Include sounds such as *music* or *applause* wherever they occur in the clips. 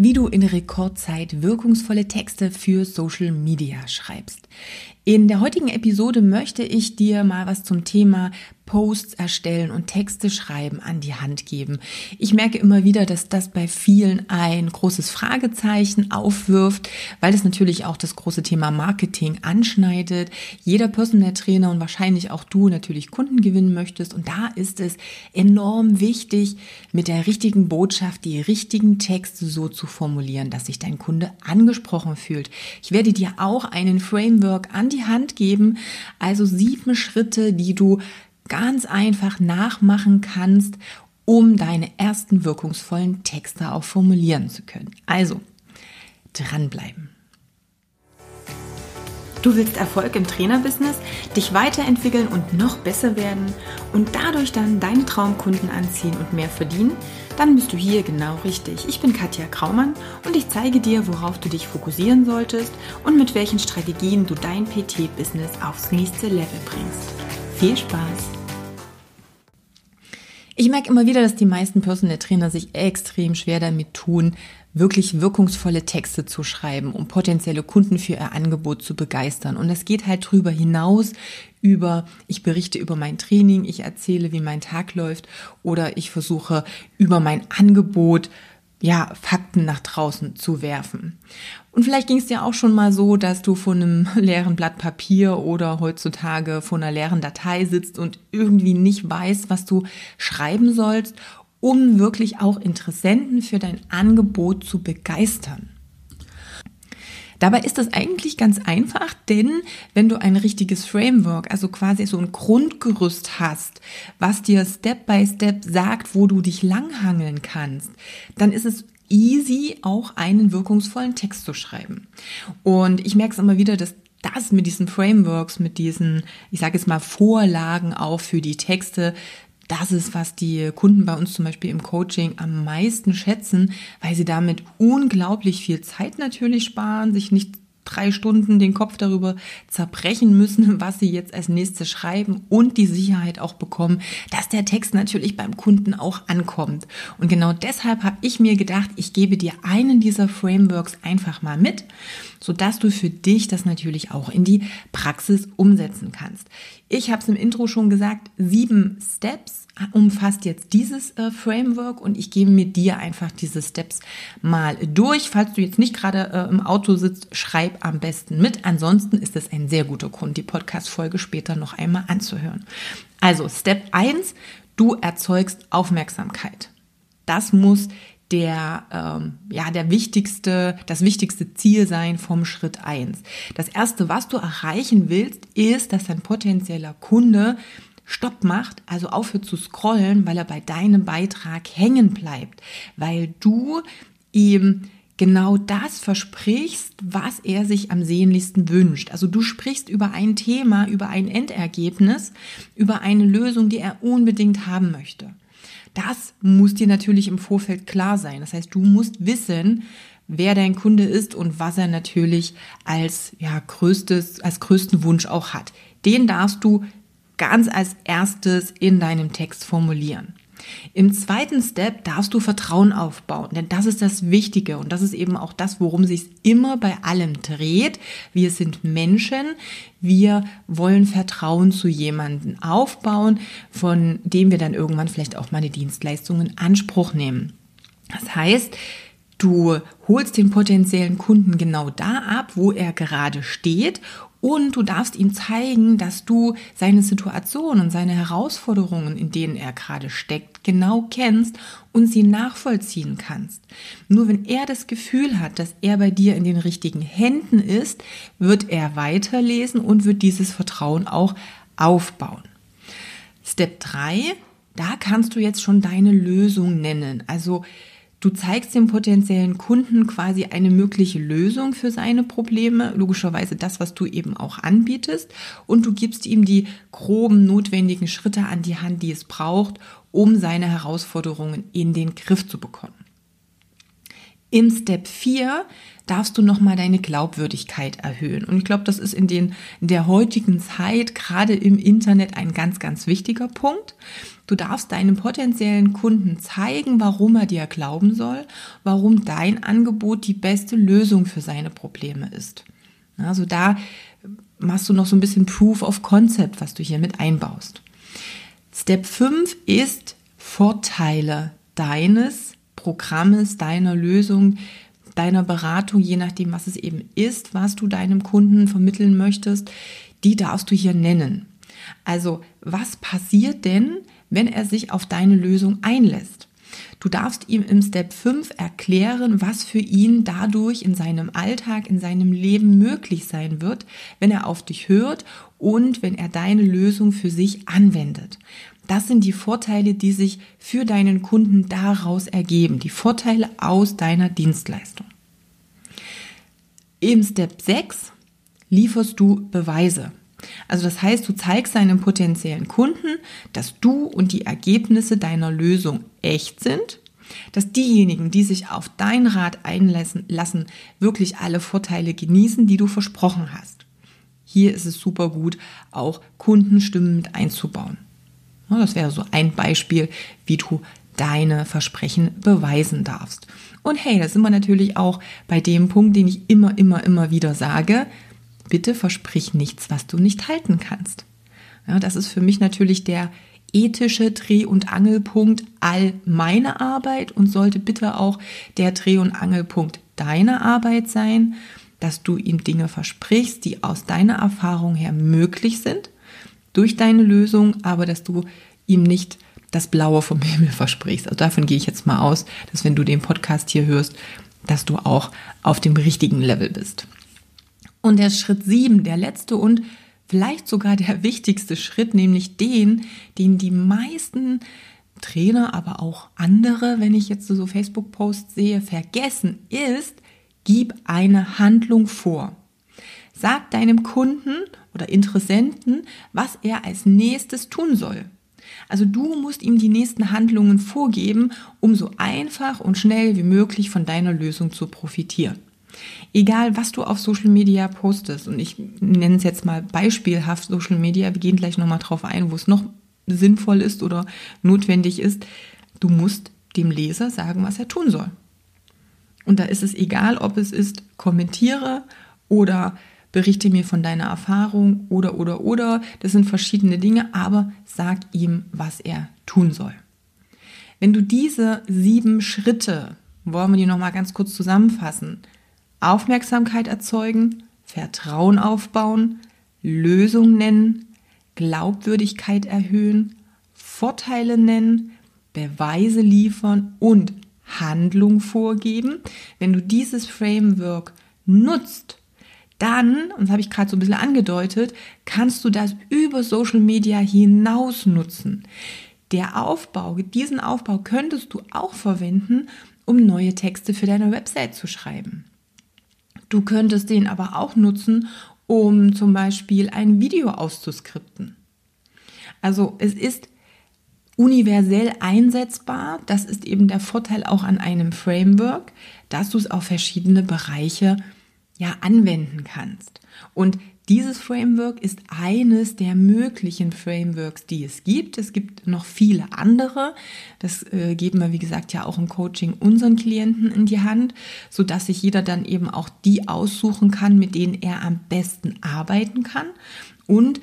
wie du in Rekordzeit wirkungsvolle Texte für Social Media schreibst. In der heutigen Episode möchte ich dir mal was zum Thema Posts erstellen und Texte schreiben an die Hand geben. Ich merke immer wieder, dass das bei vielen ein großes Fragezeichen aufwirft, weil es natürlich auch das große Thema Marketing anschneidet. Jeder Personal Trainer und wahrscheinlich auch du natürlich Kunden gewinnen möchtest und da ist es enorm wichtig, mit der richtigen Botschaft die richtigen Texte so zu formulieren, dass sich dein Kunde angesprochen fühlt. Ich werde dir auch einen Framework an die Hand geben, also sieben Schritte, die du ganz einfach nachmachen kannst, um deine ersten wirkungsvollen Texte auch formulieren zu können. Also, dranbleiben. Du willst Erfolg im Trainerbusiness, dich weiterentwickeln und noch besser werden und dadurch dann deine Traumkunden anziehen und mehr verdienen? Dann bist du hier genau richtig. Ich bin Katja Kraumann und ich zeige dir, worauf du dich fokussieren solltest und mit welchen Strategien du dein PT-Business aufs nächste Level bringst. Viel Spaß! Ich merke immer wieder, dass die meisten Personal Trainer sich extrem schwer damit tun, wirklich wirkungsvolle Texte zu schreiben, um potenzielle Kunden für ihr Angebot zu begeistern. Und das geht halt drüber hinaus über, ich berichte über mein Training, ich erzähle, wie mein Tag läuft oder ich versuche über mein Angebot ja, Fakten nach draußen zu werfen. Und vielleicht ging es dir auch schon mal so, dass du vor einem *laughs* leeren Blatt Papier oder heutzutage vor einer leeren Datei sitzt und irgendwie nicht weißt, was du schreiben sollst, um wirklich auch Interessenten für dein Angebot zu begeistern. Dabei ist das eigentlich ganz einfach, denn wenn du ein richtiges Framework, also quasi so ein Grundgerüst hast, was dir Step by Step sagt, wo du dich langhangeln kannst, dann ist es easy, auch einen wirkungsvollen Text zu schreiben. Und ich merke es immer wieder, dass das mit diesen Frameworks, mit diesen, ich sage jetzt mal, Vorlagen auch für die Texte das ist, was die Kunden bei uns zum Beispiel im Coaching am meisten schätzen, weil sie damit unglaublich viel Zeit natürlich sparen, sich nicht drei Stunden den Kopf darüber zerbrechen müssen, *laughs* was sie jetzt als nächstes schreiben und die Sicherheit auch bekommen, dass der Text natürlich beim Kunden auch ankommt. Und genau deshalb habe ich mir gedacht, ich gebe dir einen dieser Frameworks einfach mal mit, sodass du für dich das natürlich auch in die Praxis umsetzen kannst. Ich habe es im Intro schon gesagt, sieben Steps umfasst jetzt dieses äh, Framework und ich gebe mit dir einfach diese Steps mal durch. Falls du jetzt nicht gerade äh, im Auto sitzt, schreib am besten mit. Ansonsten ist es ein sehr guter Grund, die Podcast-Folge später noch einmal anzuhören. Also Step 1, du erzeugst Aufmerksamkeit. Das muss der, ähm, ja, der wichtigste, das wichtigste Ziel sein vom Schritt 1. Das erste, was du erreichen willst, ist, dass dein potenzieller Kunde Stopp macht, also aufhört zu scrollen, weil er bei deinem Beitrag hängen bleibt, weil du ihm genau das versprichst, was er sich am sehnlichsten wünscht. Also du sprichst über ein Thema, über ein Endergebnis, über eine Lösung, die er unbedingt haben möchte. Das muss dir natürlich im Vorfeld klar sein. Das heißt, du musst wissen, wer dein Kunde ist und was er natürlich als ja, größtes, als größten Wunsch auch hat. Den darfst du ganz als erstes in deinem Text formulieren. Im zweiten Step darfst du Vertrauen aufbauen, denn das ist das Wichtige und das ist eben auch das, worum sich immer bei allem dreht. Wir sind Menschen, wir wollen Vertrauen zu jemandem aufbauen, von dem wir dann irgendwann vielleicht auch mal die Dienstleistungen in Anspruch nehmen. Das heißt, Du holst den potenziellen Kunden genau da ab, wo er gerade steht und du darfst ihm zeigen, dass du seine Situation und seine Herausforderungen, in denen er gerade steckt, genau kennst und sie nachvollziehen kannst. Nur wenn er das Gefühl hat, dass er bei dir in den richtigen Händen ist, wird er weiterlesen und wird dieses Vertrauen auch aufbauen. Step 3, da kannst du jetzt schon deine Lösung nennen. Also Du zeigst dem potenziellen Kunden quasi eine mögliche Lösung für seine Probleme, logischerweise das, was du eben auch anbietest, und du gibst ihm die groben notwendigen Schritte an die Hand, die es braucht, um seine Herausforderungen in den Griff zu bekommen. Im Step 4 darfst du nochmal deine Glaubwürdigkeit erhöhen. Und ich glaube, das ist in, den, in der heutigen Zeit, gerade im Internet, ein ganz, ganz wichtiger Punkt. Du darfst deinem potenziellen Kunden zeigen, warum er dir glauben soll, warum dein Angebot die beste Lösung für seine Probleme ist. Also da machst du noch so ein bisschen Proof of Concept, was du hier mit einbaust. Step 5 ist Vorteile deines Programmes, deiner Lösung, deiner Beratung, je nachdem, was es eben ist, was du deinem Kunden vermitteln möchtest, die darfst du hier nennen. Also, was passiert denn, wenn er sich auf deine Lösung einlässt? Du darfst ihm im Step 5 erklären, was für ihn dadurch in seinem Alltag, in seinem Leben möglich sein wird, wenn er auf dich hört und wenn er deine Lösung für sich anwendet. Das sind die Vorteile, die sich für deinen Kunden daraus ergeben, die Vorteile aus deiner Dienstleistung. Im Step 6 lieferst du Beweise. Also das heißt, du zeigst deinem potenziellen Kunden, dass du und die Ergebnisse deiner Lösung echt sind, dass diejenigen, die sich auf dein Rat einlassen, lassen, wirklich alle Vorteile genießen, die du versprochen hast. Hier ist es super gut, auch Kundenstimmen mit einzubauen. Das wäre so ein Beispiel, wie du deine Versprechen beweisen darfst. Und hey, da sind wir natürlich auch bei dem Punkt, den ich immer, immer, immer wieder sage. Bitte versprich nichts, was du nicht halten kannst. Ja, das ist für mich natürlich der ethische Dreh- und Angelpunkt all meiner Arbeit und sollte bitte auch der Dreh- und Angelpunkt deiner Arbeit sein, dass du ihm Dinge versprichst, die aus deiner Erfahrung her möglich sind durch deine Lösung, aber dass du ihm nicht das Blaue vom Himmel versprichst. Also davon gehe ich jetzt mal aus, dass wenn du den Podcast hier hörst, dass du auch auf dem richtigen Level bist. Und der Schritt sieben, der letzte und vielleicht sogar der wichtigste Schritt, nämlich den, den die meisten Trainer, aber auch andere, wenn ich jetzt so Facebook-Posts sehe, vergessen, ist, gib eine Handlung vor. Sag deinem Kunden oder Interessenten, was er als nächstes tun soll. Also du musst ihm die nächsten Handlungen vorgeben, um so einfach und schnell wie möglich von deiner Lösung zu profitieren. Egal, was du auf Social Media postest, und ich nenne es jetzt mal beispielhaft Social Media, wir gehen gleich nochmal drauf ein, wo es noch sinnvoll ist oder notwendig ist, du musst dem Leser sagen, was er tun soll. Und da ist es egal, ob es ist, kommentiere oder berichte mir von deiner Erfahrung oder, oder, oder. Das sind verschiedene Dinge, aber sag ihm, was er tun soll. Wenn du diese sieben Schritte, wollen wir die nochmal ganz kurz zusammenfassen, Aufmerksamkeit erzeugen, Vertrauen aufbauen, Lösung nennen, Glaubwürdigkeit erhöhen, Vorteile nennen, Beweise liefern und Handlung vorgeben. Wenn du dieses Framework nutzt, dann, und das habe ich gerade so ein bisschen angedeutet, kannst du das über Social Media hinaus nutzen. Der Aufbau, diesen Aufbau könntest du auch verwenden, um neue Texte für deine Website zu schreiben. Du könntest den aber auch nutzen, um zum Beispiel ein Video auszuskripten. Also es ist universell einsetzbar. Das ist eben der Vorteil auch an einem Framework, dass du es auf verschiedene Bereiche ja anwenden kannst. Und dieses Framework ist eines der möglichen Frameworks, die es gibt. Es gibt noch viele andere. Das äh, geben wir, wie gesagt, ja auch im Coaching unseren Klienten in die Hand, so dass sich jeder dann eben auch die aussuchen kann, mit denen er am besten arbeiten kann. Und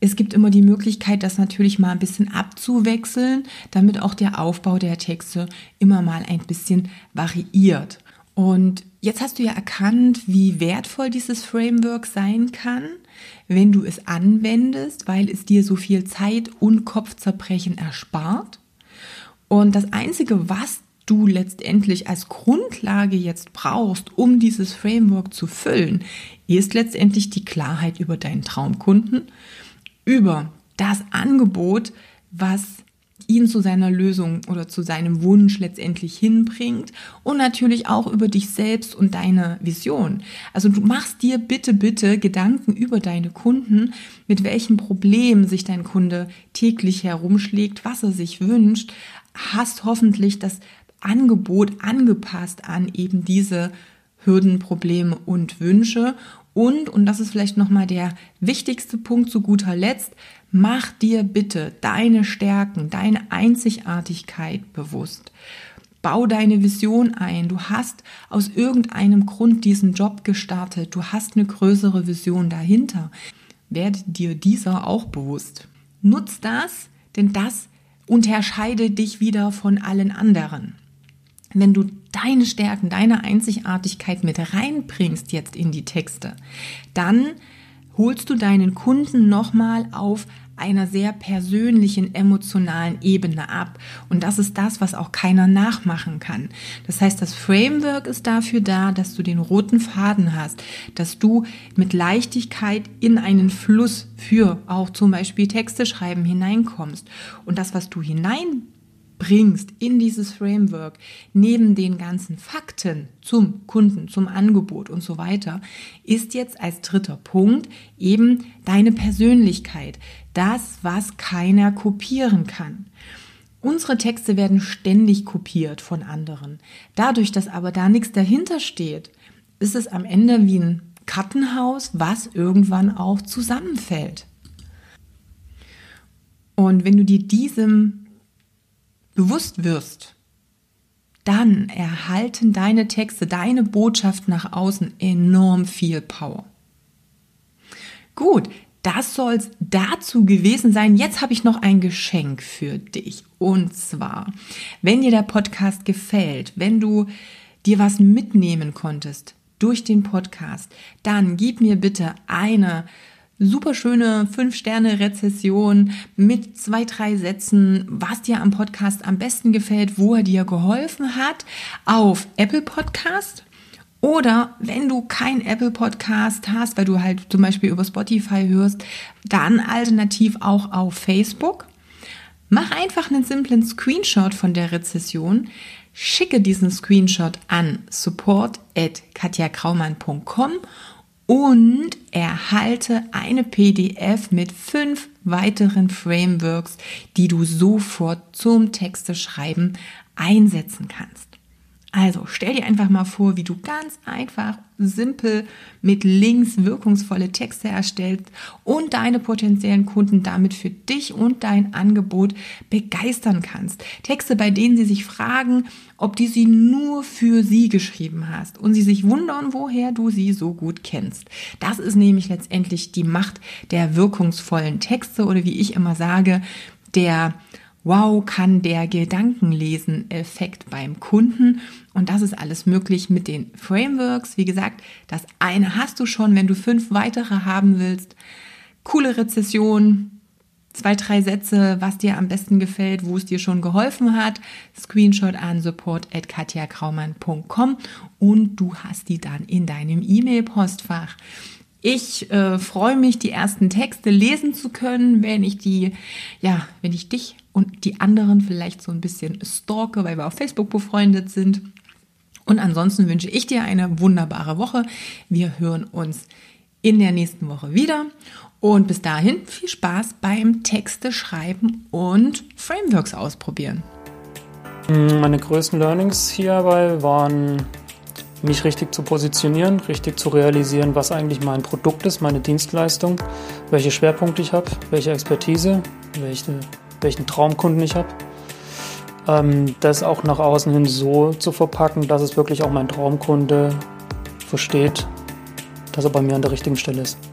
es gibt immer die Möglichkeit, das natürlich mal ein bisschen abzuwechseln, damit auch der Aufbau der Texte immer mal ein bisschen variiert. Und jetzt hast du ja erkannt, wie wertvoll dieses Framework sein kann, wenn du es anwendest, weil es dir so viel Zeit und Kopfzerbrechen erspart. Und das Einzige, was du letztendlich als Grundlage jetzt brauchst, um dieses Framework zu füllen, ist letztendlich die Klarheit über deinen Traumkunden, über das Angebot, was ihn zu seiner Lösung oder zu seinem Wunsch letztendlich hinbringt und natürlich auch über dich selbst und deine Vision. Also du machst dir bitte, bitte Gedanken über deine Kunden, mit welchem Problem sich dein Kunde täglich herumschlägt, was er sich wünscht, hast hoffentlich das Angebot angepasst an eben diese Hürden, Probleme und Wünsche. Und, und das ist vielleicht nochmal der wichtigste Punkt zu guter Letzt, mach dir bitte deine Stärken, deine Einzigartigkeit bewusst. Bau deine Vision ein. Du hast aus irgendeinem Grund diesen Job gestartet. Du hast eine größere Vision dahinter. Werde dir dieser auch bewusst. Nutz das, denn das unterscheide dich wieder von allen anderen. Wenn du deine Stärken, deine Einzigartigkeit mit reinbringst jetzt in die Texte, dann holst du deinen Kunden nochmal auf einer sehr persönlichen, emotionalen Ebene ab. Und das ist das, was auch keiner nachmachen kann. Das heißt, das Framework ist dafür da, dass du den roten Faden hast, dass du mit Leichtigkeit in einen Fluss für auch zum Beispiel Texte schreiben hineinkommst. Und das, was du hinein bringst in dieses Framework, neben den ganzen Fakten zum Kunden, zum Angebot und so weiter, ist jetzt als dritter Punkt eben deine Persönlichkeit. Das, was keiner kopieren kann. Unsere Texte werden ständig kopiert von anderen. Dadurch, dass aber da nichts dahinter steht, ist es am Ende wie ein Kartenhaus, was irgendwann auch zusammenfällt. Und wenn du dir diesem bewusst wirst, dann erhalten deine Texte, deine Botschaft nach außen enorm viel Power. Gut, das soll es dazu gewesen sein. Jetzt habe ich noch ein Geschenk für dich. Und zwar, wenn dir der Podcast gefällt, wenn du dir was mitnehmen konntest durch den Podcast, dann gib mir bitte eine super schöne 5-Sterne-Rezession mit zwei, drei Sätzen, was dir am Podcast am besten gefällt, wo er dir geholfen hat, auf Apple Podcast. Oder wenn du kein Apple Podcast hast, weil du halt zum Beispiel über Spotify hörst, dann alternativ auch auf Facebook. Mach einfach einen simplen Screenshot von der Rezession, schicke diesen Screenshot an support at katjakraumann.com und erhalte eine PDF mit fünf weiteren Frameworks, die du sofort zum Texteschreiben einsetzen kannst. Also stell dir einfach mal vor, wie du ganz einfach, simpel mit Links wirkungsvolle Texte erstellst und deine potenziellen Kunden damit für dich und dein Angebot begeistern kannst. Texte, bei denen sie sich fragen, ob du sie nur für sie geschrieben hast und sie sich wundern, woher du sie so gut kennst. Das ist nämlich letztendlich die Macht der wirkungsvollen Texte oder wie ich immer sage, der Wow, kann der Gedankenlesen-Effekt beim Kunden. Und das ist alles möglich mit den Frameworks. Wie gesagt, das eine hast du schon, wenn du fünf weitere haben willst. Coole Rezession, zwei, drei Sätze, was dir am besten gefällt, wo es dir schon geholfen hat. Screenshot an support at katjakraumann.com und du hast die dann in deinem E-Mail-Postfach. Ich äh, freue mich, die ersten Texte lesen zu können, wenn ich die, ja, wenn ich dich und die anderen vielleicht so ein bisschen stalke, weil wir auf Facebook befreundet sind. Und ansonsten wünsche ich dir eine wunderbare Woche. Wir hören uns in der nächsten Woche wieder. Und bis dahin viel Spaß beim Texte schreiben und Frameworks ausprobieren. Meine größten Learnings hierbei waren mich richtig zu positionieren, richtig zu realisieren, was eigentlich mein Produkt ist, meine Dienstleistung, welche Schwerpunkte ich habe, welche Expertise, welche, welchen Traumkunden ich habe. Ähm, das auch nach außen hin so zu verpacken, dass es wirklich auch mein Traumkunde versteht, dass er bei mir an der richtigen Stelle ist.